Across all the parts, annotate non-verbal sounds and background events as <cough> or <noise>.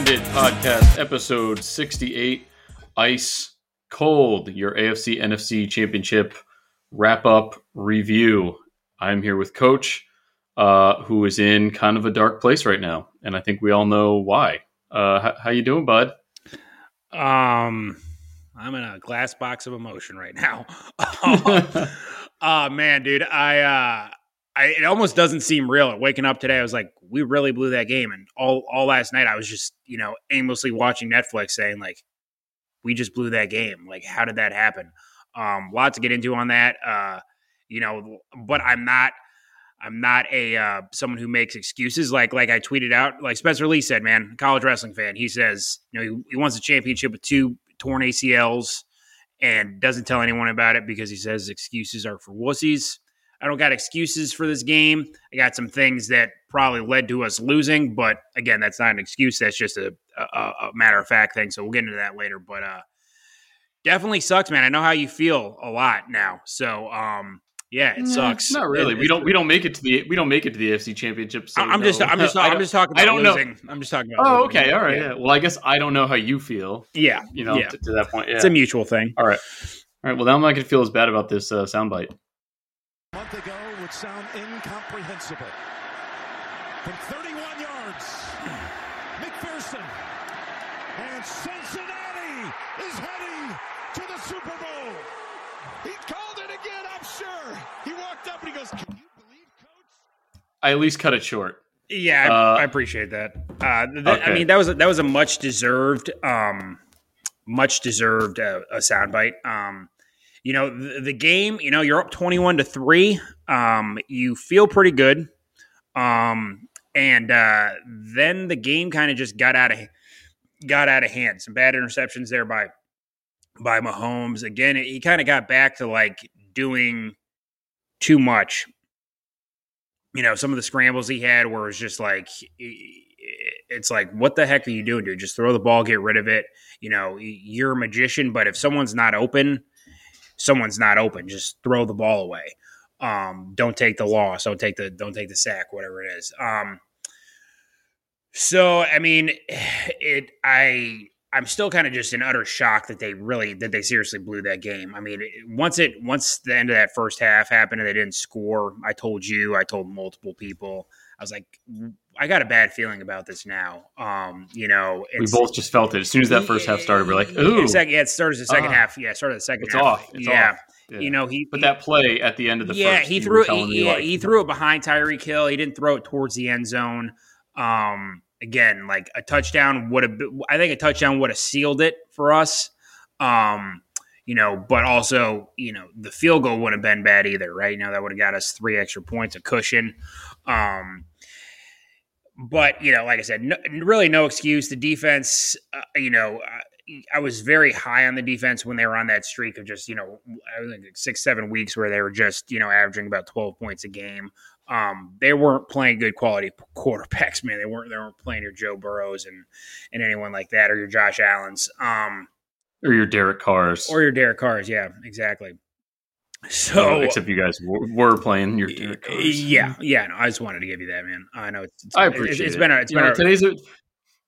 Podcast, episode 68, Ice Cold, your AFC NFC Championship wrap up review. I'm here with Coach, uh, who is in kind of a dark place right now, and I think we all know why. Uh, how, how you doing, bud? Um, I'm in a glass box of emotion right now. oh <laughs> man, dude, I uh I, it almost doesn't seem real. Waking up today, I was like, we really blew that game, and all all last night, I was just you know aimlessly watching Netflix, saying like, we just blew that game. Like, how did that happen? Um, lot to get into on that. Uh, you know, but I'm not. I'm not a uh, someone who makes excuses. Like like I tweeted out, like Spencer Lee said, man, college wrestling fan. He says, you know, he, he wants a championship with two torn ACLs, and doesn't tell anyone about it because he says excuses are for wussies. I don't got excuses for this game. I got some things that probably led to us losing, but again, that's not an excuse. That's just a, a, a matter of fact thing. So we'll get into that later. But uh, definitely sucks, man. I know how you feel a lot now. So um, yeah, it sucks. Not really. It- we don't. We don't make it to the. We don't make it to the AFC Championship. So I'm just. I'm just, I I'm just <laughs> talking. About I don't know. I'm just talking about. Oh, losing. okay. All right. Yeah. Yeah. Well, I guess I don't know how you feel. Yeah, You know, yeah. to, to that point. Yeah. It's a mutual thing. All right. All right. Well, now I'm not going to feel as bad about this uh, soundbite. A month ago would sound incomprehensible. From 31 yards, McPherson. And Cincinnati is heading to the Super Bowl. He called it again, I'm sure. He walked up and he goes, Can you believe, coach? I at least cut it short. Yeah, I, Uh, I appreciate that. Uh, th- I mean, that was a, that was a much deserved, um, much deserved uh, a soundbite. Um, you know, the, the game. You know, you're up twenty-one to three. Um, you feel pretty good, um, and uh, then the game kind of just got out of got out of hand. Some bad interceptions there by by Mahomes. Again, he kind of got back to like doing too much you know, some of the scrambles he had where it's just like, it's like, what the heck are you doing, dude? Just throw the ball, get rid of it. You know, you're a magician, but if someone's not open, someone's not open. Just throw the ball away. Um, don't take the loss. Don't take the don't take the sack, whatever it is. Um, so I mean, <sighs> it I I'm still kind of just in utter shock that they really that they seriously blew that game. I mean, once it once the end of that first half happened and they didn't score, I told you, I told multiple people, I was like, I got a bad feeling about this now. Um, you know, We both just felt it as soon as that first half started. We're like, ooh, sec- yeah, it started the second Ah. half. Yeah, it started the second it's half. off. It's yeah, off. Yeah. you know he. But that play at the end of the yeah, first, he threw it. He, yeah, like, he threw it behind Tyreek Hill. He didn't throw it towards the end zone. Um, again, like a touchdown would have. I think a touchdown would have sealed it for us. Um, you know, but also, you know, the field goal wouldn't have been bad either, right? You know, that would have got us three extra points, a cushion. Um, but you know, like I said, no, really no excuse. The defense, uh, you know, I, I was very high on the defense when they were on that streak of just you know, I think six seven weeks where they were just you know averaging about twelve points a game. Um, they weren't playing good quality quarterbacks, <laughs> man. They weren't. They weren't playing your Joe Burrows and and anyone like that, or your Josh Allen's, um, or your Derek Carrs, or your Derek Carrs. Yeah, exactly. So Oh, except you guys were, were playing your Carrs. yeah, yeah. No, I just wanted to give you that, man. I know it's. it's I appreciate it's it. been a, it's You been know, a, today's a,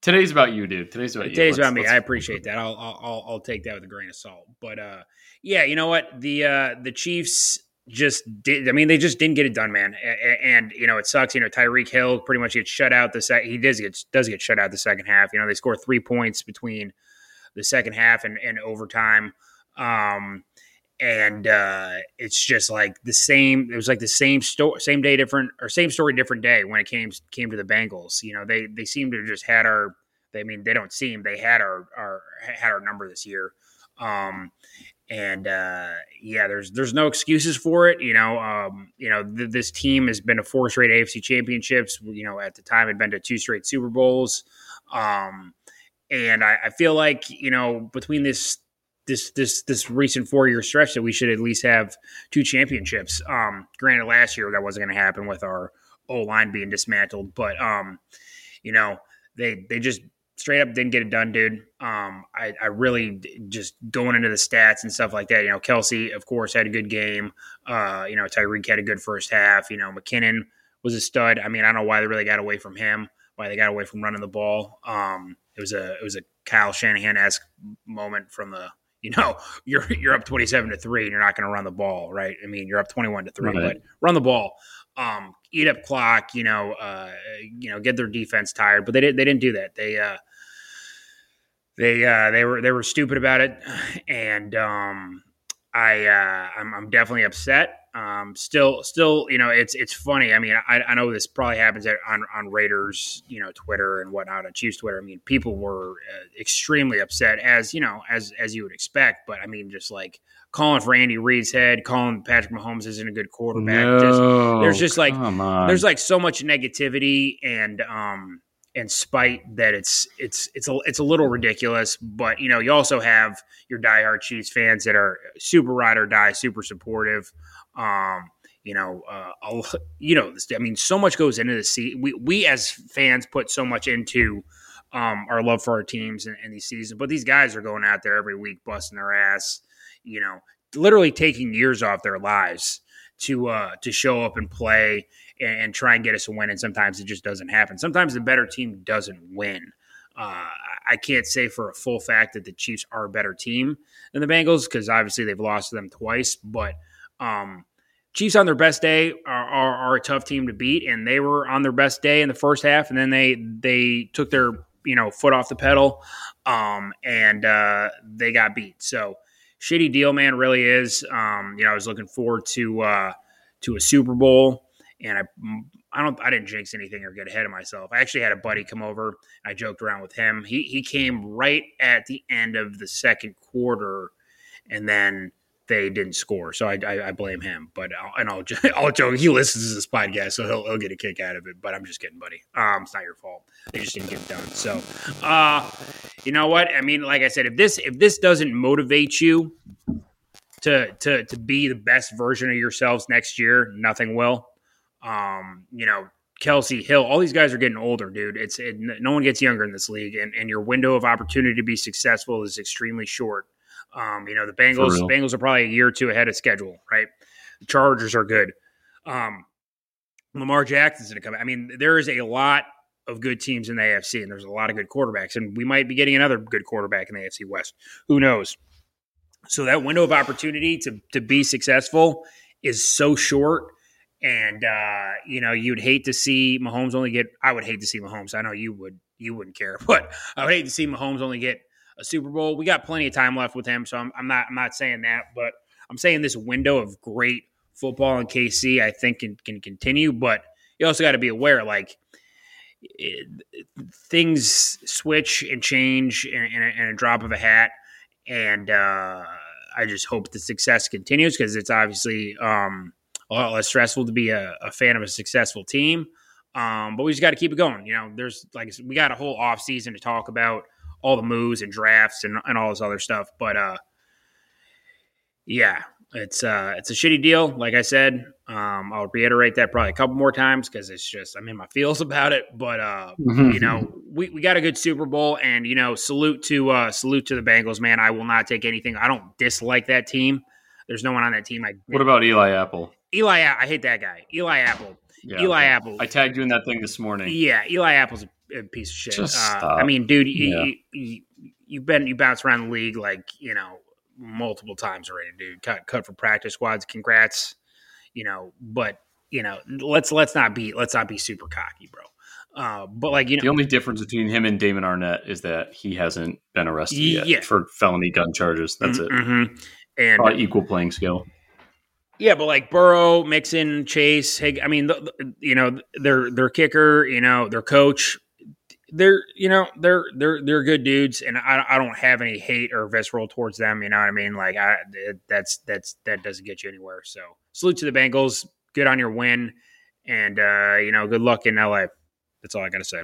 today's about you, dude. Today's about you. Today's about me. I appreciate that. I'll, I'll I'll take that with a grain of salt. But uh, yeah, you know what? The uh, the Chiefs just did. I mean, they just didn't get it done, man. A- a- And, you know, it sucks. You know, Tyreek Hill pretty much gets shut out the sec. He does get does get shut out the second half. You know, they score three points between the second half and, and overtime. Um, and uh, it's just like the same. It was like the same story, same day, different or same story, different day when it came came to the Bengals. You know, they they seem to have just had our. I mean, they don't seem they had our our had our number this year. Um, and uh, yeah, there's there's no excuses for it. You know, um, you know th- this team has been to four straight AFC championships. You know, at the time, had been to two straight Super Bowls. Um, and I, I feel like you know between this this this this recent four year stretch that we should at least have two championships. Um, granted, last year that wasn't going to happen with our O line being dismantled, but um, you know they they just straight up didn't get it done, dude. Um, I, I really just going into the stats and stuff like that. You know, Kelce, of course, had a good game. Uh, you know, Tyreek had a good first half. You know, McKinnon was a stud. I mean, I don't know why they really got away from him, why they got away from running the ball. Um, it was a it was a Kyle Shanahan esque moment from the you know <laughs> you're you're up twenty seven to three and you're not going to run the ball, right? I mean you're up twenty one to three, right. but run the ball, um, eat up clock, you know, uh, you know, get their defense tired. But they didn't they didn't do that. They uh, they uh, they were they were stupid about it, <sighs> and um, I uh, I'm, I'm definitely upset. Um, still, still, you know, it's it's funny. I mean, I, I know this probably happens on on Raiders, you know, Twitter and whatnot, on Chiefs Twitter. I mean, people were uh, extremely upset, as you know, as as you would expect. But I mean, just like calling for Andy Reid's head, calling Patrick Mahomes isn't a good quarterback. No, just, there's just like there's like so much negativity and um and spite that it's it's it's a it's a little ridiculous. But you know, you also have your diehard Chiefs fans that are super ride or die, super supportive. Um, you know, uh, you know, I mean, so much goes into the season. We we as fans put so much into um, our love for our teams and, in these seasons, but these guys are going out there every week, busting their ass. You know, literally taking years off their lives to uh, to show up and play and, and, try and get us a win. And sometimes it just doesn't happen. Sometimes the better team doesn't win. Uh, I can't say for a full fact that the Chiefs are a better team than the Bengals because obviously they've lost to them twice. But um, Chiefs on their best day are, are, are, a tough team to beat, and they were on their best day in the first half, and then they they took their you know foot off the pedal, um, and uh, they got beat. So shitty deal, man. Really is. Um, you know, I was looking forward to uh, to a Super Bowl, and I I don't I didn't jinx anything or get ahead of myself. I actually had a buddy come over. I joked around with him. He he came right at the end of the second quarter, and then they didn't score. So I, I, I blame him. But I'll, and I'll <laughs> I'll joke. He listens to this podcast, so he'll, he'll get a kick out of it. But I'm just kidding, buddy. Um, it's not your fault. They just didn't get done. So, uh, you know what? I mean, like I said, if this if this doesn't motivate you to to to be the best version of yourselves next year, nothing will. Um, you know, Kelce Hill, all these guys are getting older, dude. It's it, no one gets younger in this league, and, and your window of opportunity to be successful is extremely short. Um, you know, the Bengals Bengals are probably a year or two ahead of schedule, right? The Chargers are good. Um, Lamar Jackson's going to come. I mean, there is a lot of good teams in the AFC, and there's a lot of good quarterbacks, and we might be getting another good quarterback in the AFC West. Who knows? So that window of opportunity to to be successful is so short. And uh, you know, you'd hate to see Mahomes only get. I would hate to see Mahomes. I know you would. You wouldn't care, <laughs> but I would hate to see Mahomes only get a Super Bowl. We got plenty of time left with him, so I'm, I'm not I'm not saying that, but I'm saying this window of great football in KC I think can, can continue. But you also got to be aware, like it, things switch and change in, in, a, in, a, drop of a hat, and uh, I just hope the success continues because it's obviously um, a lot less stressful to be a, a fan of a successful team. Um, but we just got to keep it going. You know, there's like we got a whole off season to talk about all the moves and drafts and, and all this other stuff. But uh, yeah, it's uh, it's a shitty deal. Like I said, um, I'll reiterate that probably a couple more times because it's just I'm in my feels <laughs> about it. But uh, mm-hmm. you know, we, we got a good Super Bowl, and you know, salute to uh, salute to the Bengals, man. I will not take anything. I don't dislike that team. There's no one on that team. I what about Eli Apple? Eli, I hate that guy. Eli Apple. Yeah, Eli okay. Apple. I tagged you in that thing this morning. Yeah, Eli Apple's a a piece of shit. Uh, I mean, dude, yeah. you, you, you've been you bounce around the league like you know multiple times already, dude. Cut cut for practice squads. Congrats, you know. But you know, let's let's not be let's not be super cocky, bro. Uh, but like you know, the only difference between him and Damon Arnette is that he hasn't been arrested yet for felony gun charges. That's mm-hmm, it. Mm-hmm. And Probably equal playing skill. Yeah, but like Burrow, Mixon, Chase, hey, I mean, the, the, you know, their their kicker, you know, their coach, they're you know they're they're they're good dudes, and I, I don't have any hate or visceral towards them. You know what I mean? Like I that's that's that doesn't get you anywhere. So salute to the Bengals. Good on your win, and uh, you know good luck in LA. That's all I got to say.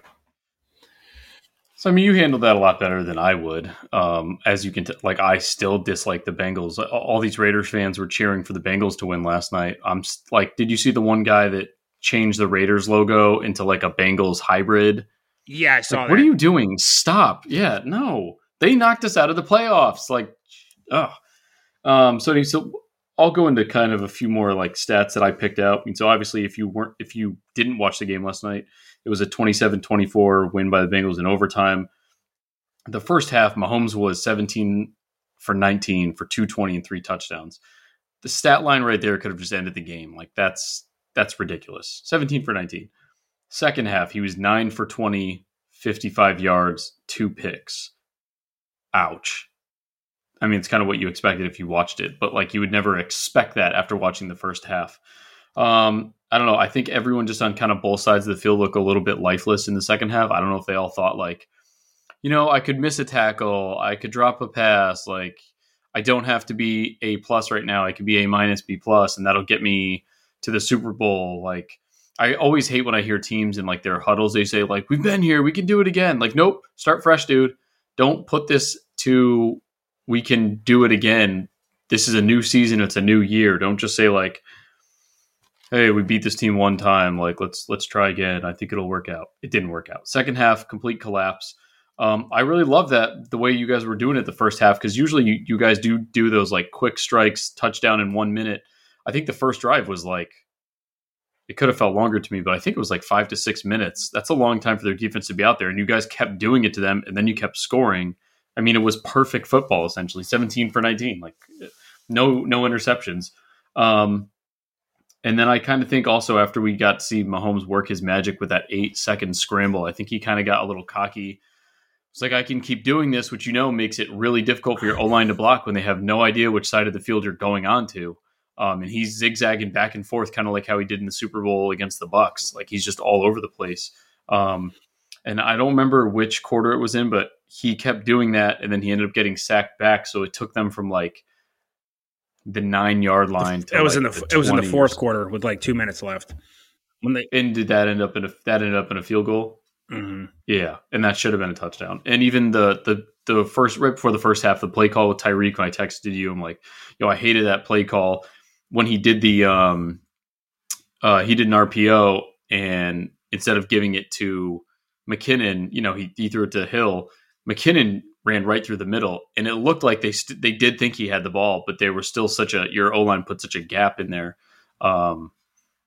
So I mean, you handled that a lot better than I would. Um, as you can, t- like, I still dislike the Bengals. All these Raiders fans were cheering for the Bengals to win last night. I'm like, did you see the one guy that changed the Raiders logo into like a Bengals hybrid? Yeah, I saw like, What are you doing? Stop. Yeah, no. They knocked us out of the playoffs. Like, oh. Um, so, so I'll go into kind of a few more like stats that I picked out. I mean, so obviously, if you weren't, if you didn't watch the game last night, it was a 27-24 win by the Bengals in overtime. The first half, Mahomes was 17 for 19 for 220 and three touchdowns. The stat line right there could have just ended the game. Like that's that's ridiculous. 17 for 19. Second half, he was 9 for 20, 55 yards, two picks. Ouch. I mean, it's kind of what you expected if you watched it, but like you would never expect that after watching the first half. Um, I don't know. I think everyone just on kind of both sides of the field look a little bit lifeless in the second half. I don't know if they all thought like, you know, I could miss a tackle, I could drop a pass, like I don't have to be a plus right now. I could be a minus B plus, and that'll get me to the Super Bowl. Like I always hate when I hear teams in like their huddles, they say like, "We've been here, we can do it again." Like, nope, start fresh, dude. Don't put this to we can do it again. This is a new season. It's a new year. Don't just say like, "Hey, we beat this team one time. Like, let's let's try again. I think it'll work out." It didn't work out. Second half, complete collapse. Um, I really love that the way you guys were doing it the first half because usually you, you guys do do those like quick strikes, touchdown in one minute. I think the first drive was like it could have felt longer to me, but I think it was like five to six minutes. That's a long time for their defense to be out there, and you guys kept doing it to them, and then you kept scoring. I mean, it was perfect football essentially, seventeen for nineteen, like no no interceptions. Um, and then I kind of think also after we got to see Mahomes work his magic with that eight second scramble, I think he kind of got a little cocky it's like I can keep doing this, which you know makes it really difficult for your O line to block when they have no idea which side of the field you're going on to. Um, and he's zigzagging back and forth, kind of like how he did in the Super Bowl against the Bucks. Like he's just all over the place. Um, and I don't remember which quarter it was in, but he kept doing that, and then he ended up getting sacked back. So it took them from like the nine yard line. To it was like in the, the it was in the fourth quarter with like two minutes left. When they and did that end up in a that ended up in a field goal? Mm-hmm. Yeah, and that should have been a touchdown. And even the the the first right before the first half, the play call with Tyreek. When I texted you, I'm like, yo, I hated that play call when he did the um uh he did an RPO and instead of giving it to McKinnon, you know, he, he threw it to Hill. McKinnon ran right through the middle, and it looked like they st- they did think he had the ball, but they were still such a your O line put such a gap in there. Um,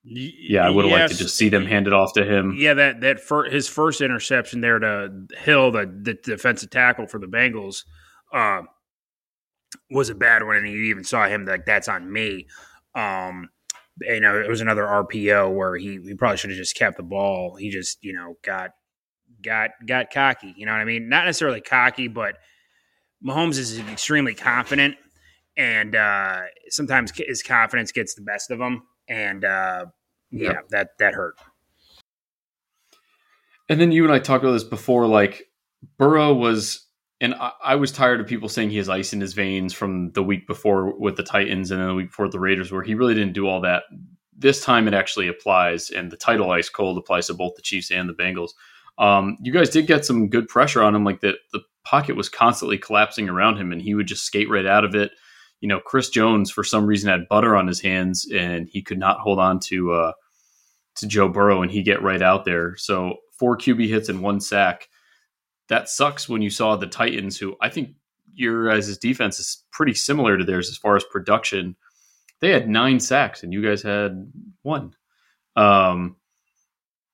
yeah, I would have yes. liked to just see them hand it off to him. Yeah, that that for his first interception there to Hill, the, the defensive tackle for the Bengals, uh, was a bad one, and you even saw him like that's on me. Um, you know, it was another RPO where he, he probably should have just kept the ball. He just you know got got got cocky. You know what I mean? Not necessarily cocky, but Mahomes is extremely confident, and uh, sometimes his confidence gets the best of him and uh, yeah, yep. that that hurt. And then you and I talked about this before. Like Burrow was, and I, I, was tired of people saying he has ice in his veins from the week before with the Titans and then the week before the Raiders, where he really didn't do all that. This time it actually applies, and the title ice cold applies to both the Chiefs and the Bengals. Um, you guys did get some good pressure on him, like that. The pocket was constantly collapsing around him, and he would just skate right out of it you know, Chris Jones for some reason had butter on his hands and he could not hold on to uh, to Joe Burrow and he get right out there. So four QB hits and one sack. That sucks when you saw the Titans, who I think your guys' defense is pretty similar to theirs as far as production. They had nine sacks and you guys had one. Um,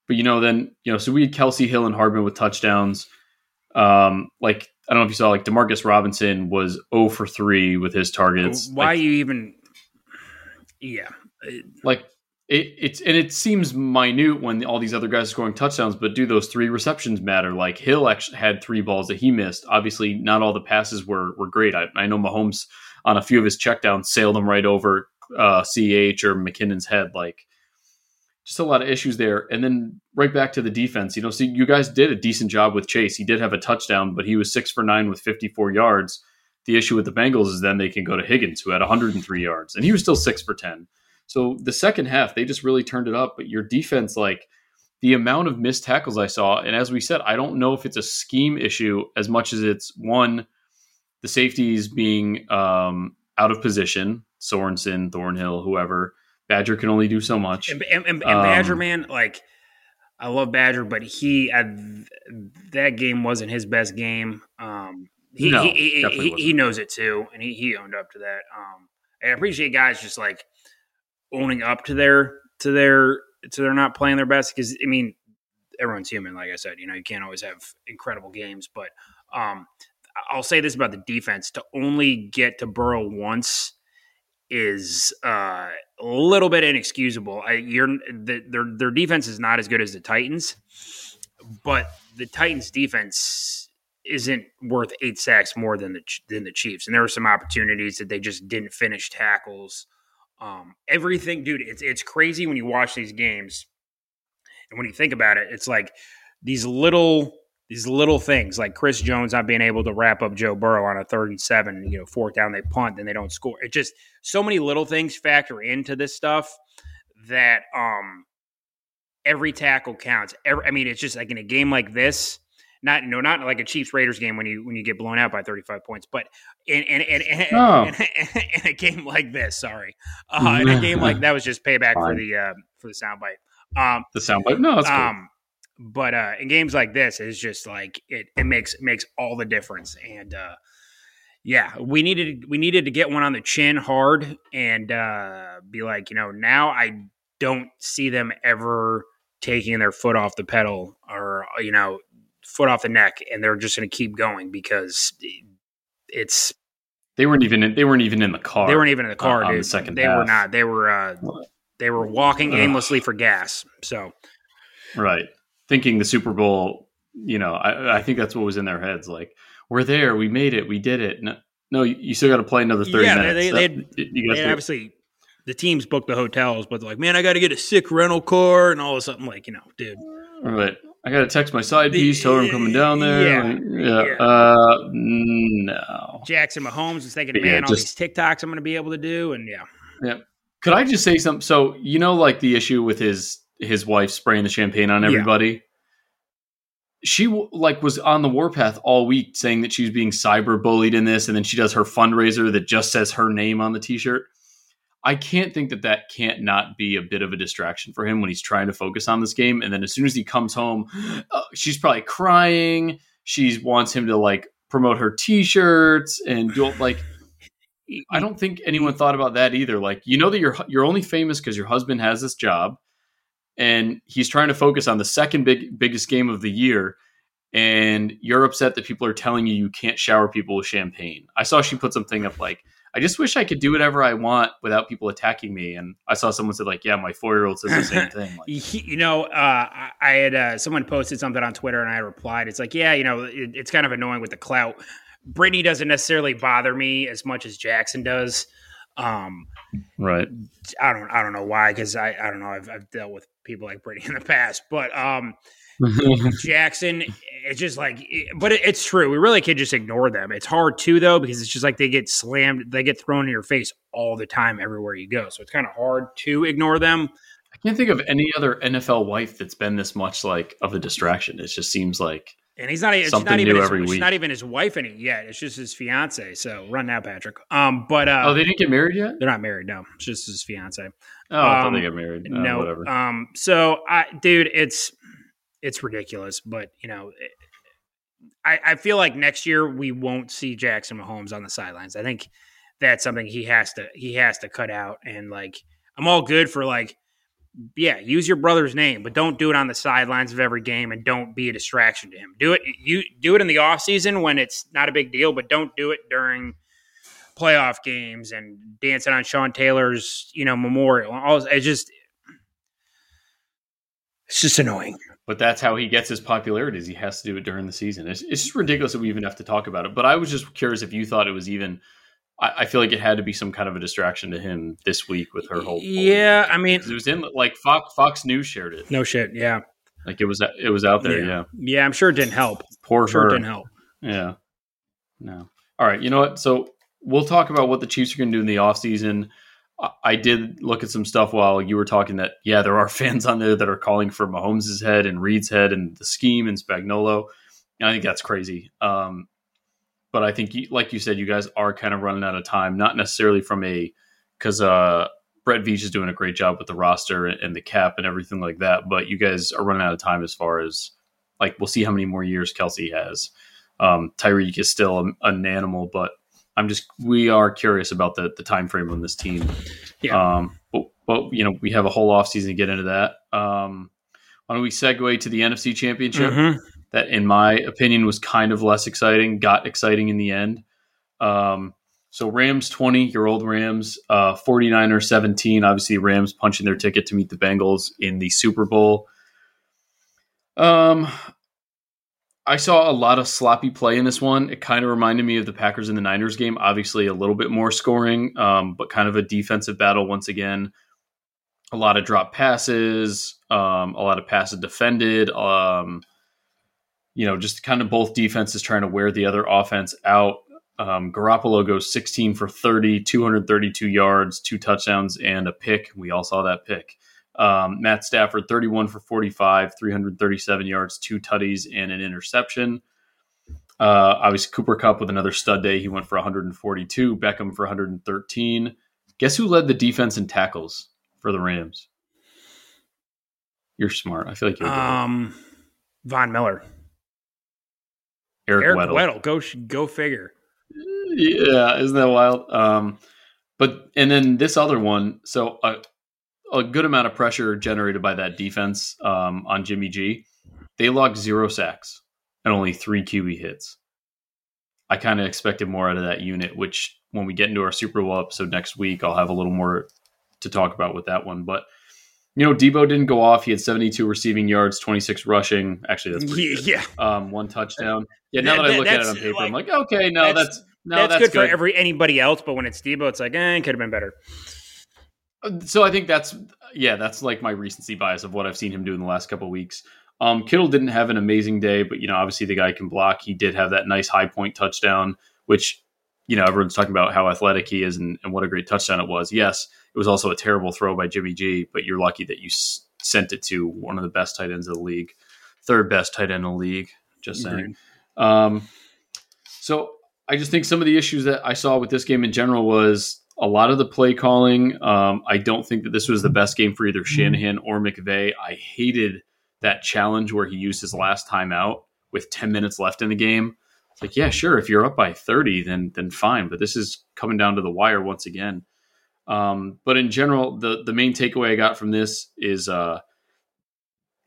but you know, then you know, so we had Kelce Hill and Hardman with touchdowns. Um, like I don't know if you saw like Demarcus Robinson was 0 for 3 with his targets. Why like, you even Yeah. Like it, it's and it seems minute when all these other guys are scoring touchdowns, but do those three receptions matter? Like Hill actually had three balls that he missed. Obviously, not all the passes were were great. I, I know Mahomes on a few of his checkdowns sailed them right over uh, CH or McKinnon's head. Like just a lot of issues there. And then right back to the defense. You know, see, you guys did a decent job with Chase. He did have a touchdown, but he was six for nine with 54 yards. The issue with the Bengals is then they can go to Higgins, who had 103 yards, and he was still six for 10. So the second half, they just really turned it up. But your defense, like the amount of missed tackles I saw, and as we said, I don't know if it's a scheme issue as much as it's one, the safeties being um, out of position, Sorensen, Thornhill, whoever Badger can only do so much. And, and, and um, Badger, man, like I love Badger, but he uh, that game wasn't his best game. Um, he, no, he, he, he, he, knows it too, and he, he owned up to that. Um, I appreciate guys just like owning up to their to their to their not playing their best because I mean everyone's human. Like I said, you know you can't always have incredible games, but um, I'll say this about the defense: to only get to Burrow once is uh, a little bit inexcusable. I, the, their their defense is not as good as the Titans, but the Titans' defense isn't worth eight sacks more than the than the Chiefs. And there were some opportunities that they just didn't finish tackles. Um, everything, dude, it's it's crazy when you watch these games, and when you think about it, it's like these little these little things like Chris Jones not being able to wrap up Joe Burrow on a third and seven, you know, fourth down, they punt, and they don't score. It just so many little things factor into this stuff that um every tackle counts. Every, I mean, it's just like in a game like this, not no, not like a Chiefs Raiders game when you when you get blown out by thirty five points, but in in, in, in, oh. <laughs> in, in a game like this, sorry, uh, in a game like that was just payback Fine. for the uh, for the soundbite. Um, the soundbite, no, that's um, but uh, in games like this, it's just like it, it makes it makes all the difference. And uh, yeah, we needed we needed to get one on the chin hard and uh, be like, you know, now I don't see them ever taking their foot off the pedal or you know foot off the neck, and they're just going to keep going because it's they weren't even in, they weren't even in the car. They weren't even in the car, uh, dude. The second they half. were not. They were uh, they were walking aimlessly for gas. So right thinking the Super Bowl, you know, I, I, think that's what was in their heads. Like, we're there, we made it, we did it. No, no you still got to play another 30 yeah, minutes. They, they, that, you they obviously, the teams booked the hotels, but like, man, I got to get a sick rental car and all of a sudden, like, you know, dude. Right. I got to text my side piece, tell her I'm coming down there. Yeah. Like, yeah. yeah. Uh, no. Jackson Mahomes is thinking, man, yeah, all these TikToks I'm going to be able to do. And yeah. Yeah. Could I just say something? So, you know, like the issue with his his wife spraying the champagne on everybody. She like was on the warpath all week saying that she was being cyber bullied in this, and then she does her fundraiser that just says her name on the T-shirt. I can't think that that can't not be a bit of a distraction for him when he's trying to focus on this game. And then as soon as he comes home, <gasps> uh, she's probably crying. She wants him to like promote her T-shirts and do like. <sighs> I don't think anyone thought about that either. Like, you know that you're you're only famous because your husband has this job and he's trying to focus on the second big biggest game of the year and you're upset that people are telling you you can't shower people with champagne. I saw she put something up like, I just wish I could do whatever I want without people attacking me. And I saw someone said like, yeah, my four year old says the same <laughs> thing. Like, you know, uh, I had uh, someone posted something on Twitter and I replied. It's like, yeah, you know, it, it's kind of annoying with the clout. Brittany doesn't necessarily bother me as much as Jackson does. Um, right. I don't, I don't know why. Cause I, I don't know. I've, I've dealt with people like Brady in the past, but um, <laughs> Jackson, it's just like, but it, it's true. We really can't just ignore them. It's hard too, though, because it's just like they get slammed, they get thrown in your face all the time, everywhere you go. So it's kind of hard to ignore them. I can't think of any other NFL wife that's been this much like of a distraction. It just seems like and he's not. It's Something not even his, every week. not even his wife any yet. It's just his fiance. So run now, Patrick. Um, but uh, oh, they didn't get married yet. They're not married. No, it's just his fiance. Oh, I thought they um, got married. Oh, no, whatever. Um, so I, dude, it's it's ridiculous. But you know, eh, I I feel like next year we won't see Jackson Mahomes on the sidelines. I think that's something he has to he has to cut out. And like, I'm all good for like yeah, use your brother's name, but don't do it on the sidelines of every game and don't be a distraction to him. Do it you do it in the off season when it's not a big deal, but don't do it during playoff games and dancing on Sean Taylor's, you know, memorial. All it's just it's just annoying. But that's how he gets his popularity is he has to do it during the season. It's, it's just ridiculous that we even have to talk about it. But I was just curious if you thought it was even I, I, feel like it had to be some kind of a distraction to him this week with her whole. Yeah, I mean, it was in like Fox Fox News shared it. No shit. Yeah, like it was it was out there. Yeah, yeah. yeah I'm sure it didn't help. Poor sure her. It didn't help. Yeah. No. All right. You know what? So we'll talk about what the Chiefs are going to do in the offseason. I did look at some stuff while you were talking that, yeah, there are <laughs> fans on there that are calling for Mahomes' head and Reid's head and the scheme and Spagnuolo. And I think that's crazy. Um, but I think, like you said, you guys are kind of running out of time. Not necessarily from a because uh, Brett Veach is doing a great job with the roster and the cap and everything like that. But you guys are running out of time as far as like we'll see how many more years Kelce has. Um, Tyreek is still an animal, but I'm just we are curious about the the time frame on this team. Yeah. Um, but, but you know we have a whole offseason to get into that. Um, why don't we segue to the NFC Championship? Mhm. That, in my opinion, was kind of less exciting. Got exciting in the end. Um, so Rams 20, your old Rams, uh, 49er 17. Obviously, Rams punching their ticket to meet the Bengals in the Super Bowl. Um, I saw a lot of sloppy play in this one. It kind of reminded me of the Packers and the Niners game. Obviously, a little bit more scoring, um, but kind of a defensive battle once again. A lot of drop passes, um, a lot of passes defended. Um, you know, just kind of both defenses trying to wear the other offense out. Um, Garoppolo goes 16 for 30, 232 yards, two touchdowns, and a pick. We all saw that pick. Um, Matt Stafford, 31 for 45, 337 yards, two tutties, and an interception. Uh, obviously, Cooper Kupp with another stud day. He went for 142. Beckham for 113. Guess who led the defense in tackles for the Rams? You're smart. I feel like you're good. Um, Von Miller, Eric, Eric Weddle. Weddle. Go go figure. Yeah, isn't that wild? Um, but and then this other one, so a, a good amount of pressure generated by that defense um, on Jimmy G. They logged zero sacks and only three QB hits. I kind of expected more out of that unit, which when we get into our Super Bowl episode next week, I'll have a little more to talk about with that one. But you know, Deebo didn't go off. He had 72 receiving yards, 26 rushing. Actually, that's pretty good. Yeah, Um, one touchdown. Yeah, now That- that, I look at it on paper, I'm like- like, okay, no, that's- that's, no, that's, that's, good, for every anybody else. But when it's Deebo, it's like, eh, could have been better. So I think that's yeah, that's like my recency bias of what I've seen him do in the last couple of weeks. Um, Kittle didn't have an amazing day, but you know, obviously the guy can block. He did have that nice high point touchdown, which you know everyone's talking about how athletic he is and, and what a great touchdown it was. Yes, it was also a terrible throw by Jimmy G, but you're lucky that you s- sent it to one of the best tight ends of the league, third best tight end in the league. Just saying. Um, so I just think some of the issues that I saw with this game in general was a lot of the play calling. Um, I don't think that this was the best game for either Shanahan or McVay. I hated that challenge where he used his last time out with 10 minutes left in the game. It's like, yeah, sure, if you're up by 30, then then fine. But this is coming down to the wire once again. Um, but in general, the the main takeaway I got from this is uh,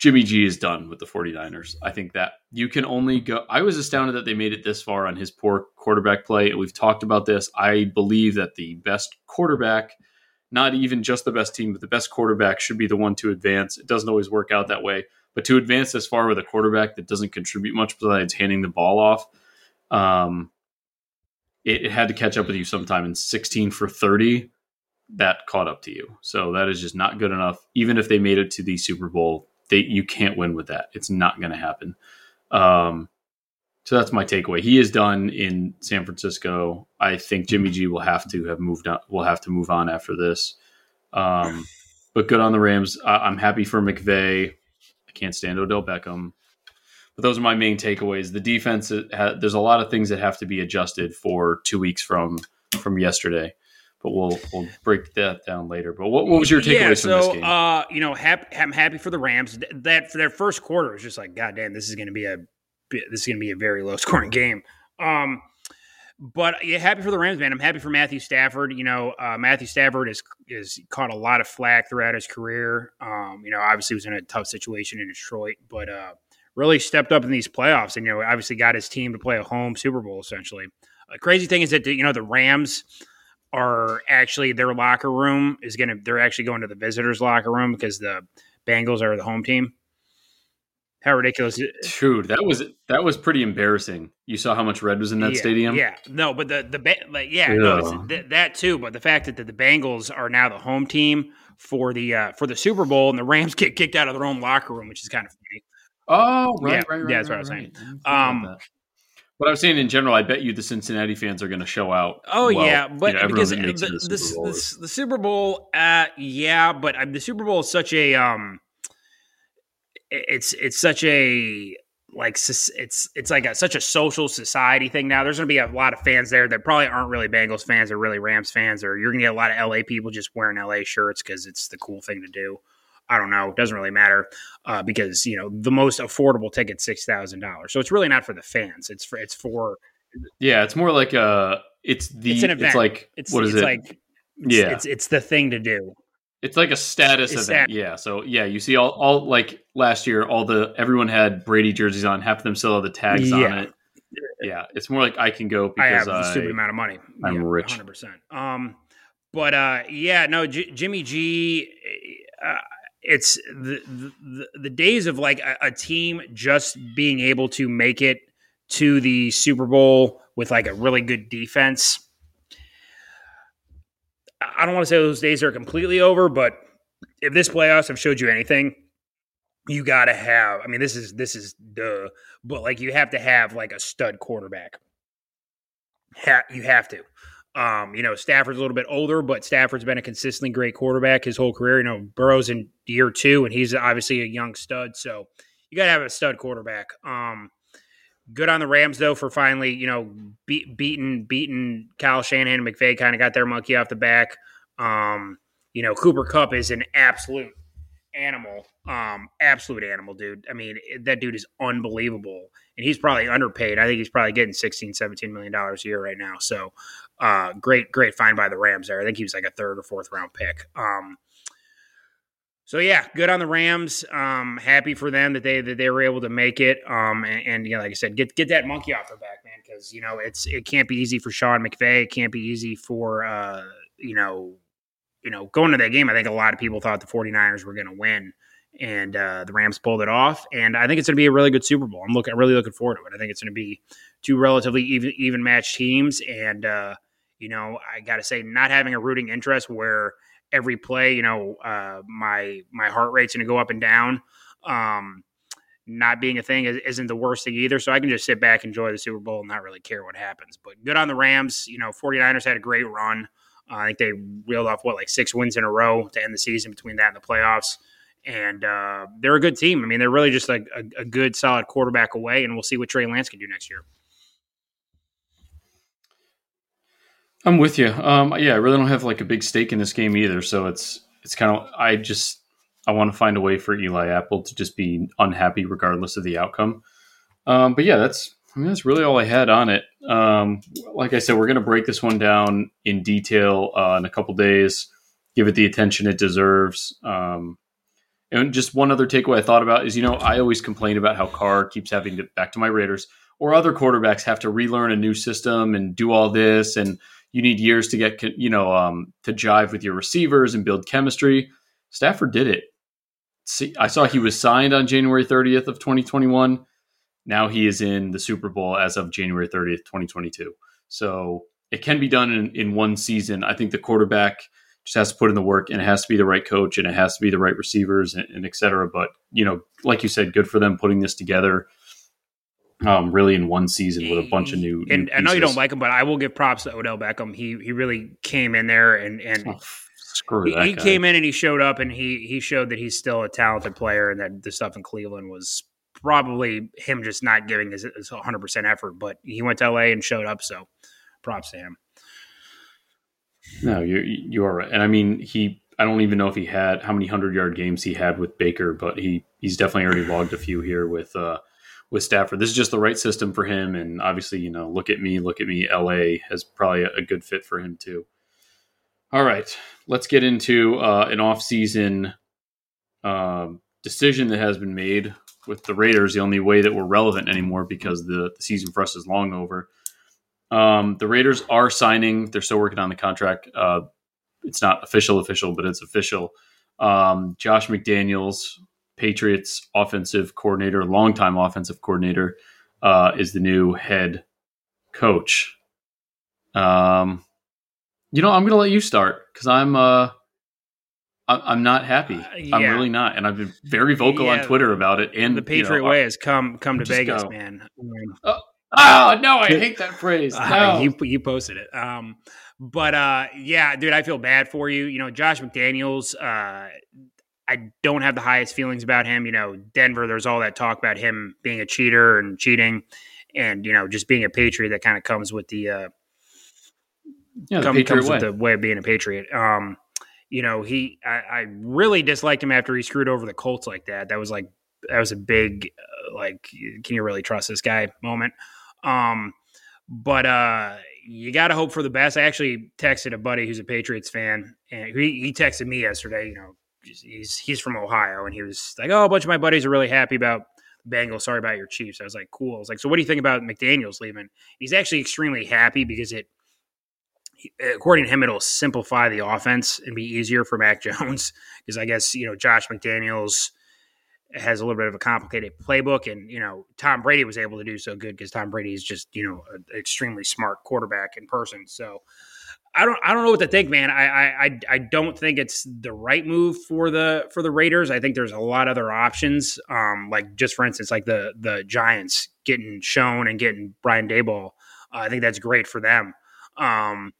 Jimmy G is done with the 49ers. I think that you can only go. I was astounded that they made it this far on his poor quarterback play. We've talked about this. I believe that the best quarterback, not even just the best team, but the best quarterback should be the one to advance. It doesn't always work out that way. But to advance this far with a quarterback that doesn't contribute much besides handing the ball off, um, it, it had to catch up with you sometime. in 16 for 30, that caught up to you. So that is just not good enough. Even if they made it to the Super Bowl, they you can't win with that. It's not going to happen. Um, so that's my takeaway. He is done in San Francisco. I think Jimmy G will have to have moved on. Will have to move on after this. Um, but good on the Rams. I, I'm happy for McVay. I can't stand Odell Beckham. But those are my main takeaways. The defense, ha- there's a lot of things that have to be adjusted for two weeks from from yesterday. But we'll we'll break that down later. But what, what was your takeaways yeah, from this game? Uh, you know, hap- I'm happy for the Rams. Th- That for their first quarter was just like, God damn, this is going to be a this is going to be a very low <laughs> scoring game. Um, but yeah, happy for the Rams, man. I'm happy for Matthew Stafford. You know, uh, Matthew Stafford has is caught a lot of flack throughout his career. Um, you know, obviously was in a tough situation in Detroit, but uh, really stepped up in these playoffs, and you know, obviously got his team to play a home Super Bowl essentially. The crazy thing is that you know the Rams are actually their locker room is going to they're actually going to the visitors locker room because the Bengals are the home team. How ridiculous! Dude, that was that was pretty embarrassing. You saw how much red was in that yeah, stadium. Yeah, no, but the the like, yeah, no, Yeah. th- that too. But the fact that the, the Bengals are now the home team for the uh, for the Super Bowl and the Rams <laughs> get kicked out of their own locker room, which is kind of funny. Oh, right, Yeah, right, right. yeah, that's right, what I was saying. I didn't think about Um. But I was saying in general, I bet you the Cincinnati fans are going to show out. Oh well. yeah, You but know, because the, makes it to the, the Super Bowl the, the Super Bowl, uh, yeah, but uh, the Super Bowl is such a um, it's it's such a like it's it's like a, such a social society thing now. There's going to be a lot of fans there that probably aren't really Bengals fans or really Rams fans, or you're going to get a lot of LA people just wearing LA shirts because it's the cool thing to do. I don't know. It doesn't really matter uh, because you know the most affordable ticket six thousand dollars. So it's really not for the fans. It's for it's for yeah, it's more like a it's the It's it's, an event. like It's what is it's it? like it's, Yeah. it's it's the thing to do. It's like a status It's event. Yeah. So yeah, you see all, all like last year, all the everyone had Brady jerseys on. Half of them still have the tags on it. Yeah, it's more like I can go I because have a I, stupid amount of money. I'm rich. hundred percent. Um, but uh, yeah, no, J- Jimmy G. Uh, it's the, the the days of like a, a team just being able to make it to the Super Bowl with like a really good defense. I don't want to say those days are completely over, but if this playoffs have showed you anything, you got to have. I mean, this is this is the, but like you have to have like a stud quarterback. Ha- you have to. Um, you know, Stafford's a little bit older, but Stafford's been a consistently great quarterback his whole career. You know, Burrow's in year two, and he's obviously a young stud. So you got to have a stud quarterback. Um, good on the Rams though for finally, you know, beat, beating beating Kyle Shanahan and McVay. Kind of got their monkey off the back. Um, you know, Cooper Kupp is an absolute animal, um, absolute animal, dude. I mean, that dude is unbelievable, and he's probably underpaid. I think he's probably getting 16, 17 million dollars a year right now. So, uh, great, great find by the Rams there. I think he was like a third or fourth round pick. Um, so yeah, good on the Rams. Um, happy for them that they that they were able to make it. Um, and, and you know, like I said, get get that monkey off their back, man, because you know it's it can't be easy for Sean McVay. It can't be easy for uh, you know, you know, going to that game. I think a lot of people thought the 49ers were going to win, and uh, the Rams pulled it off. And I think it's going to be a really good Super Bowl. I'm looking, really looking forward to it. I think it's going to be two relatively even even matched teams, and uh, you know, I got to say, not having a rooting interest where every play, you know, uh, my my heart rate's going to go up and down. Um, not being a thing is, isn't the worst thing either. So I can just sit back, enjoy the Super Bowl, and not really care what happens. But good on the Rams. You know, 49ers had a great run. Uh, I think they reeled off what like six wins in a row to end the season between that and the playoffs. And uh, they're a good team. I mean, they're really just like a, a good, solid quarterback away, and we'll see what Trey Lance can do next year. I'm with you. Um, yeah, I really don't have like a big stake in this game either. So it's it's kind of I just I want to find a way for Eli Apple to just be unhappy regardless of the outcome. Um, but yeah, that's I mean, that's really all I had on it. Um, like I said, we're gonna break this one down in detail uh, in a couple days. Give it the attention it deserves. Um, and just one other takeaway I thought about is, you know, I always complain about how Carr keeps having to back to my Raiders or other quarterbacks have to relearn a new system and do all this and you need years to get you know um, to jive with your receivers and build chemistry. Stafford did it. See, I saw he was signed on January 30th of 2021. Now he is in the Super Bowl as of January 30th, 2022. So it can be done in, in one season. I think the quarterback just has to put in the work, and it has to be the right coach, and it has to be the right receivers, and, and et cetera. But you know, like you said, good for them putting this together um, really in one season with a bunch of new. And new I know you don't like him, but I will give props to Odell Beckham. He he really came in there and and Oh, screw he, that he came in and he showed up and he he showed that he's still a talented player and that the stuff in Cleveland was probably him just not giving his, his 100% effort. But he went to LA and showed up, so props to him. No, you you are right, and I mean he. I don't even know if he had how many hundred yard games he had with Baker, but he he's definitely already logged a few here with uh with Stafford. This is just the right system for him, and obviously, you know, look at me, look at me. LA has probably a, good fit for him too. All right, let's get into uh, an off season um, decision that has been made with the Raiders. The only way that we're relevant anymore because the, the season for us is long over. Um, the Raiders are signing. They're still working on the contract. Uh, it's not official, official, but it's official. Um, Josh McDaniels, Patriots offensive coordinator, longtime offensive coordinator, uh, is the new head coach. Um, you know, I'm going to let you start because I'm uh, I- I'm not happy. Uh, I'm really not, and I've been very vocal on Twitter about it. And the you know, Patriot way has come come to Vegas, go. man. Oh no, I hate that phrase. Uh, No. you you posted it. Um, but uh, yeah, dude, I feel bad for you. You know, Josh McDaniels. Uh, I don't have the highest feelings about him. You know, Denver. There's all that talk about him being a cheater and cheating, and you know, just being a patriot. That kind of comes with the uh, yeah, the come, comes way. with the way of being a patriot. Um, you know, he I, I really disliked him after he screwed over the Colts like that. That was like that was a big uh, like can you really trust this guy moment. Um, but uh, you got to hope for the best. I actually texted a buddy who's a Patriots fan, and he, he texted me yesterday. You know, he's he's from Ohio, and he was like, "Oh, a bunch of my buddies are really happy about Bengals. Sorry about your Chiefs." I was like, "Cool." I was like, "So what do you think about McDaniel's leaving?" He's actually extremely happy because it, according to him, it'll simplify the offense and be easier for Mac <laughs> Jones because I guess you know Josh McDaniels has a little bit of a complicated playbook, and you know Tom Brady was able to do so good because Tom Brady is just you know an extremely smart quarterback in person. So I don't I don't know what to think, man. I I I don't think it's the right move for the for the Raiders. I think there's a lot of other options. Um, like just for instance, like the the Giants getting shown and getting Brian Daboll. Uh, I think that's great for them. Um,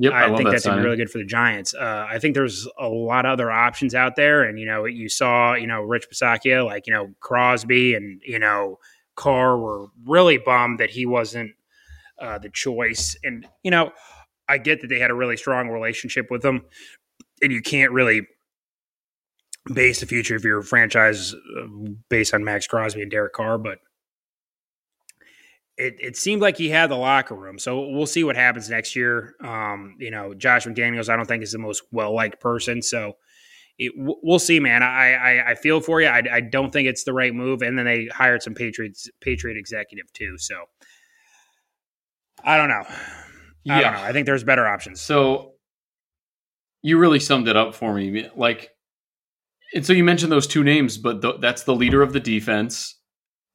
Yep, I, I think that that's really good for the Giants. Uh, I think there's a lot of other options out there, and you know, you saw, you know, Rich Bisaccia, like you know, Crosby and you know, Carr were really bummed that he wasn't uh, the choice. And you know, I get that they had a really strong relationship with him, and you can't really base the future of your franchise uh, based on Maxx Crosby and Derek Carr, but it, it seemed like he had the locker room. So we'll see what happens next year. Um, you know, Josh McDaniels, I don't think is the most well liked person. So it, we'll see, man. I, I, I feel for you. I, I, don't think it's the right move. And then they hired some Patriots Patriot executive too. So I don't know. Yeah. I don't know. I think there's better options. So you really summed it up for me. Like, and so you mentioned those two names, but th- that's the leader of the defense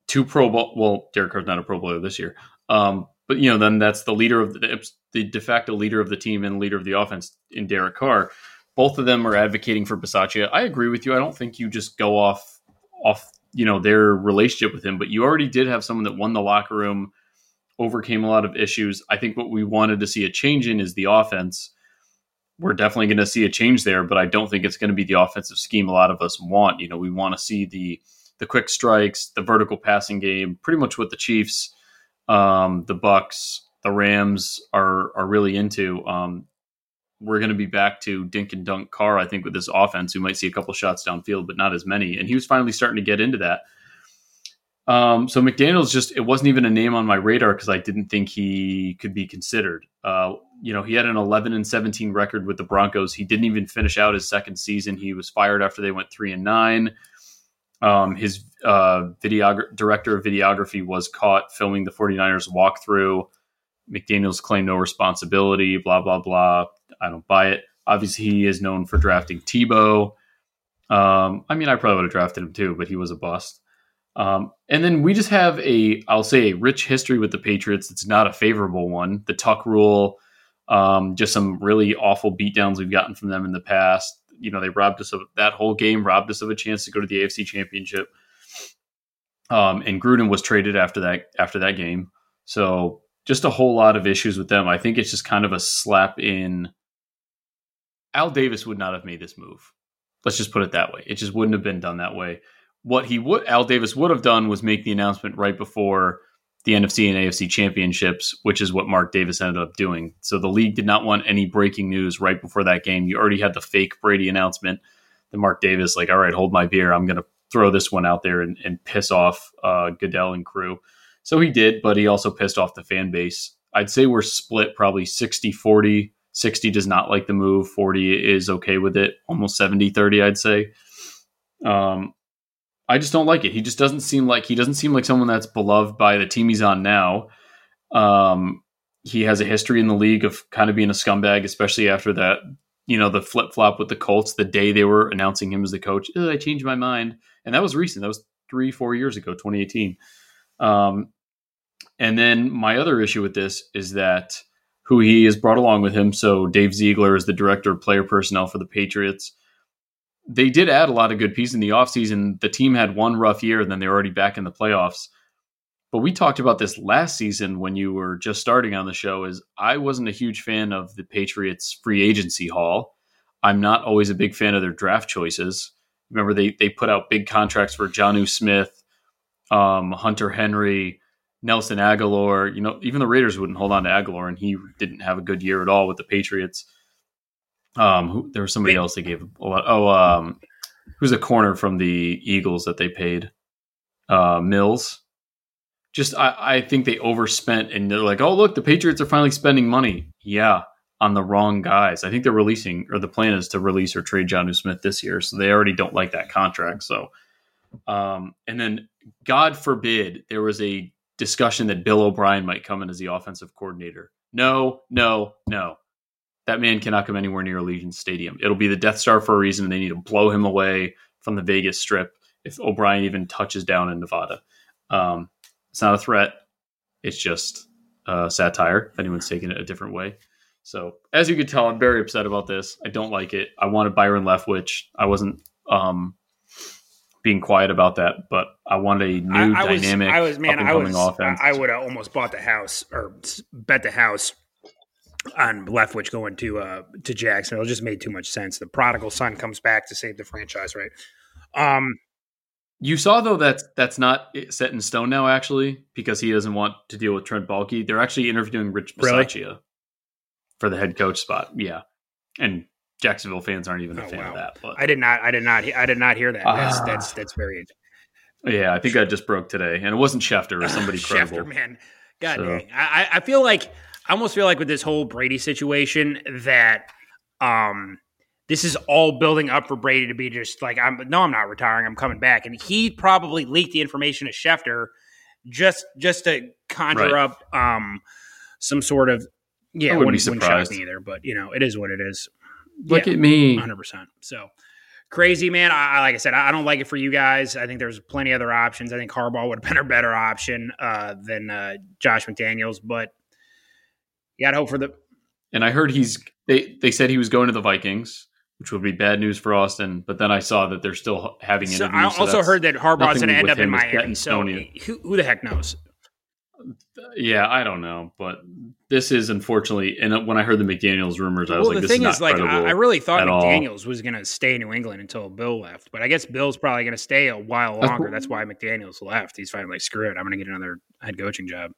two Pro Bowl. Well, Derek Carr's not a Pro Bowler this year, um, but you know, then that's the leader of the, the de facto leader of the team and leader of the offense in Derek Carr. Both of them are advocating for Bisaccia. I agree with you. I don't think you just go off off you know their relationship with him, but you already did have someone that won the locker room, overcame a lot of issues. I think what we wanted to see a change in is the offense. We're definitely going to see a change there, but I don't think it's going to be the offensive scheme a lot of us want. You know, we want to see the the quick strikes, the vertical passing game, pretty much what the Chiefs, um, the Bucks, the Rams are are really into. Um, we're going to be back to dink and dunk Carr, I think, with this offense. We might see a couple shots downfield, but not as many. And he was finally starting to get into that. Um, so McDaniel's just it wasn't even a name on my radar because I didn't think he could be considered. Uh, you know, he had an 11 and 17 record with the Broncos. He didn't even finish out his second season. He was fired after they went three and nine. Um, his uh, director of videography was caught filming the 49ers walkthrough. McDaniels claimed no responsibility, blah, blah, blah. I don't buy it. Obviously, he is known for drafting Tebow. Um, I mean, I probably would have drafted him too, but he was a bust. Um, and then we just have a, I'll say, a rich history with the Patriots. It's not a favorable one. The Tuck rule, um, just some really awful beatdowns we've gotten from them in the past you know they robbed us of that whole game, robbed us of a chance to go to the AFC Championship. Um, and Gruden was traded after that after that game, so just a whole lot of issues with them. I think it's just kind of a slap in. Al Davis would not have made this move. Let's just put it that way. It just wouldn't have been done that way. What he would Al Davis would have done was make the announcement right before the NFC and AFC championships, which is what Mark Davis ended up doing. So the league did not want any breaking news right before that game. You already had the fake Brady announcement. The Mark Davis, like, all right, hold my beer. I'm going to throw this one out there and, and piss off uh, Goodell and crew. So he did, but he also pissed off the fan base. I'd say we're split probably 60 40. 60 does not like the move, 40 is okay with it, almost 70 30, I'd say. Um, I just don't like it. He just doesn't seem like he doesn't seem like someone that's beloved by the team he's on now. Um, he has a history in the league of kind of being a scumbag, especially after that, you know, the flip flop with the Colts the day they were announcing him as the coach. I changed my mind, and that was recent. That was three, four years ago, 2018. Um, and then my other issue with this is that who he has brought along with him. So Dave Ziegler is the director of player personnel for the Patriots they did add a lot of good pieces in the offseason. The team had one rough year, and then they're already back in the playoffs. But we talked about this last season when you were just starting on the show. Is I wasn't a huge fan of the Patriots free agency haul. I'm not always a big fan of their draft choices. Remember, they they put out big contracts for Jonnu Smith, um, Hunter Henry, Nelson Agholor. You know, even the Raiders wouldn't hold on to Agholor, and he didn't have a good year at all with the Patriots. Um, who, there was somebody else they gave a lot. Oh, um, who's a corner from the Eagles that they paid? Uh, Mills, just I, I think they overspent and they're like, oh look, the Patriots are finally spending money. Yeah, on the wrong guys. I think they're releasing or the plan is to release or trade Jonnu Smith this year, so they already don't like that contract. So, um, and then God forbid there was a discussion that Bill O'Brien might come in as the offensive coordinator. No, no, no. That man cannot come anywhere near Allegiant Stadium. It'll be the Death Star for a reason. They need to blow him away from the Vegas Strip if O'Brien even touches down in Nevada. Um, it's not a threat. It's just uh, satire. If anyone's taking it a different way. So as you can tell, I'm very upset about this. I don't like it. I wanted Byron Leftwich. I wasn't um, being quiet about that, but I wanted a new I, I dynamic. Was, I was man. I was. Offense. I would have almost bought the house or bet the house on Leftwich going to uh, to Jacksonville. It just made too much sense. The prodigal son comes back to save the franchise, right? Um, you saw though that that's not set in stone now, actually, because he doesn't want to deal with Trent Baalke. They're actually interviewing Rich Bisaccia really? for the head coach spot. Yeah, and Jacksonville fans aren't even a oh, fan wow. of that. But I did not, I did not, I did not hear that. That's uh, that's that's very. Yeah, I think I just broke today, and it wasn't Schefter or somebody <laughs> credible. Man, God so. dang! I, I feel like I almost feel like with this whole Brady situation that um this is all building up for Brady to be just like I'm no, I'm not retiring, I'm coming back, and he probably leaked the information to Schefter just just to conjure right. up um some sort of yeah, I wouldn't, wouldn't be surprised wouldn't either. But you know, it is what it is. Look yeah, at me, hundred percent. So crazy, man. I, like I said, I, don't like it for you guys. I think there's plenty other options. I think Harbaugh would have been a better option uh, than uh, Josh McDaniels, but you got to hope for the. And I heard he's they they said he was going to the Vikings, which would be bad news for Austin. But then I saw that they're still having interviews. So I also so heard that Harbaugh's going to end up in Miami. So who, who the heck knows? Yeah, I don't know, but this is unfortunately. And when I heard the McDaniel's rumors, I was well, like, "The thing is, is like, I, really thought McDaniel's all. was going to stay in New England until Bill left, but I guess Bill's probably going to stay a while longer. That's why McDaniel's left. He's finally like, screw it, I'm going to get another head coaching job.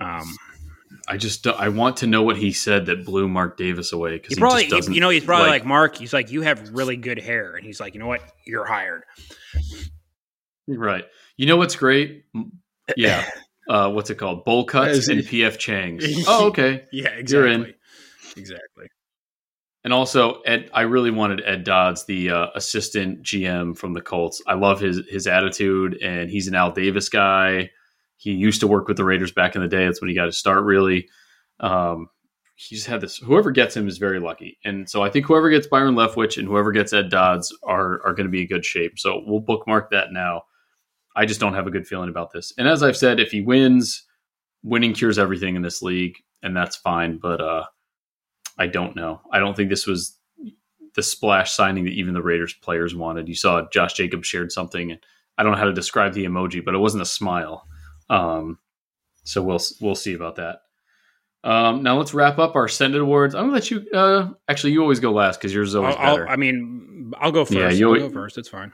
Um, I just I want to know what he said that blew Mark Davis away because he, probably he, you know he's probably like, like Mark. He's like, you have really good hair, and he's like, you know what, you're hired. Right. You know what's great? <laughs> Yeah. uh, what's it called? Bowl cuts and PF Chang's. <laughs> Oh, okay. yeah, exactly. You're in. Exactly. And also, Ed, I really wanted Ed Dodds, the uh, assistant GM from the Colts. I love his his attitude, and he's an Al Davis guy. He used to work with the Raiders back in the day. That's when he got to start. Really, um, he's had this. Whoever gets him is very lucky, and so I think whoever gets Byron Leftwich and whoever gets Ed Dodds are are going to be in good shape. So we'll bookmark that now. I just don't have a good feeling about this. And as I've said, if he wins, winning cures everything in this league, and that's fine. But uh, I don't know. I don't think this was the splash signing that even the Raiders players wanted. You saw Josh Jacobs shared something. I don't know how to describe the emoji, but it wasn't a smile. Um, so we'll we'll see about that. Um, now let's wrap up our Senate awards. I'm gonna let you. Uh, actually, you always go last because yours is always I'll, better. i mean, I'll go first. Yeah, you go first. It's fine.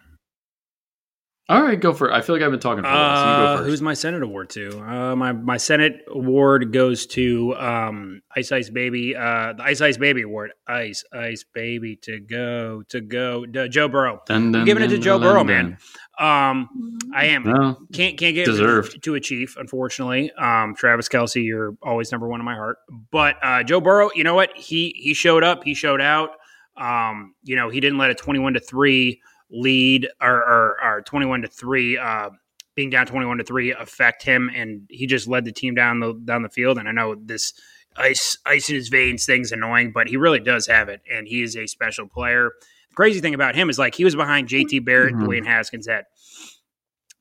All right, go for it. I feel like I've been talking for a while. So uh, who's my Senate award to? Uh, my my Senate award goes to um, Ice Ice Baby, uh, the Ice Ice Baby award. Ice Ice Baby to go to go. To Joe Burrow. Dun, dun, I'm giving dun, it to Joe Burrow, man. Um, I am no, can't can't get deserved to a chief, unfortunately. Um, Travis Kelce, you're always number one in my heart. But uh, Joe Burrow, you know what? He he showed up. He showed out. Um, you know, he didn't let a twenty-one to three lead or, or, or 21 to 3 uh, being down 21 to 3 affect him and he just led the team down the down the field and I know this ice ice in his veins thing's annoying but he really does have it and he is a special player crazy thing about him is like he was behind JT Barrett mm-hmm. Dwayne Haskins at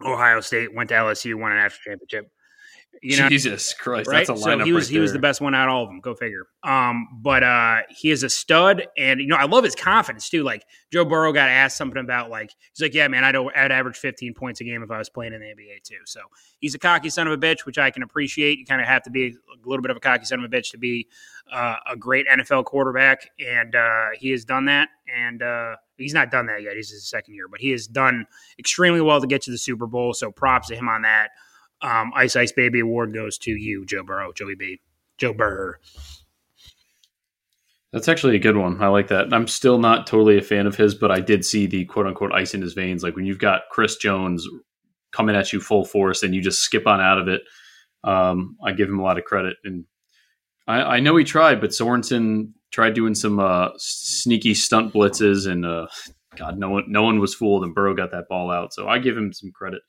Ohio State went to LSU won a national championship you know, Jesus Christ, right? that's a lineup. So he was right he was the best one out of all of them. Go figure. Um, but uh, he is a stud, and you know I love his confidence too. Like Joe Burrow got asked something about like he's like, yeah, man, I'd I'd average 15 points a game if I was playing in the NBA too. So he's a cocky son of a bitch, which I can appreciate. You kind of have to be a little bit of a cocky son of a bitch to be uh, a great NFL quarterback, and uh, he has done that. And uh, he's not done that yet. He's his second year, but he has done extremely well to get to the Super Bowl. So props to him on that um, Ice Ice Baby Award goes to you, Joe Burrow, Joey B, Joe Burr. That's actually a good one. I like that. I'm still not totally a fan of his, but I did see the quote unquote ice in his veins. Like when you've got Chris Jones coming at you full force and you just skip on out of it. Um, I give him a lot of credit, and I, I know he tried, but Sorensen tried doing some uh, sneaky stunt blitzes, and uh, God, no one no one was fooled, and Burrow got that ball out. So I give him some credit.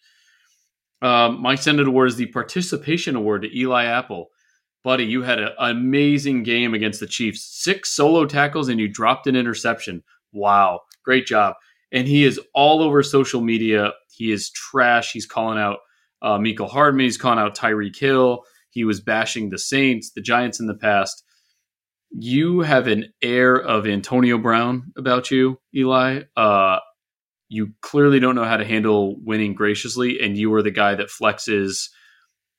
Um, my Senate award is the participation award to Eli Apple. Buddy, you had an amazing game against the Chiefs. Six solo tackles and you dropped an interception. Wow, great job. And he is all over social media. He is trash. He's calling out uh, Mecole Hardman. He's calling out Tyreek Hill. He was bashing the Saints, the Giants in the past. You have an air of Antonio Brown about you, Eli. Uh, you clearly don't know how to handle winning graciously, and you were the guy that flexes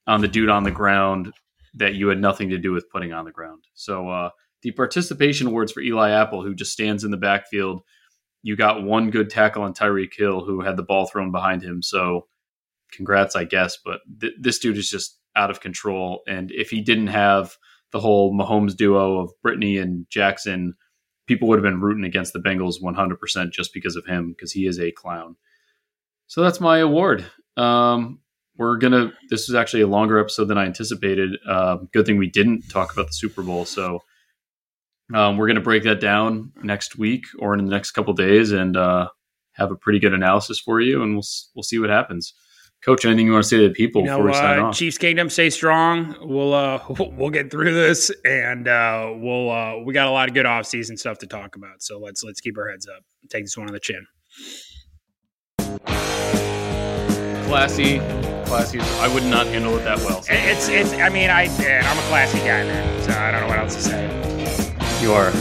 on the dude on the ground that you had nothing to do with putting on the ground. So uh, the participation awards for Eli Apple, who just stands in the backfield. You got one good tackle on Tyreek Hill, who had the ball thrown behind him. So congrats, I guess. But th- this dude is just out of control. And if he didn't have the whole Mahomes duo of Brittany and Jackson, people would have been rooting against the Bengals 100% just because of him, because he is a clown. So that's my award. Um, we're gonna. This was actually a longer episode than I anticipated. Uh, good thing we didn't talk about the Super Bowl. So um, we're gonna break that down next week or in the next couple days, and uh, have a pretty good analysis for you, and we'll we'll see what happens. Coach, anything you want to say to the people you know, before we sign uh, off? Chiefs Kingdom, stay strong. We'll uh, <laughs> we'll get through this, and uh, we'll uh, we got a lot of good off season stuff to talk about. So let's let's keep our heads up. Take this one on the chin. Classy, classy. I would not handle it that well. So It's it's. I mean, I I'm a classy guy, man. So I don't know what else to say. you are.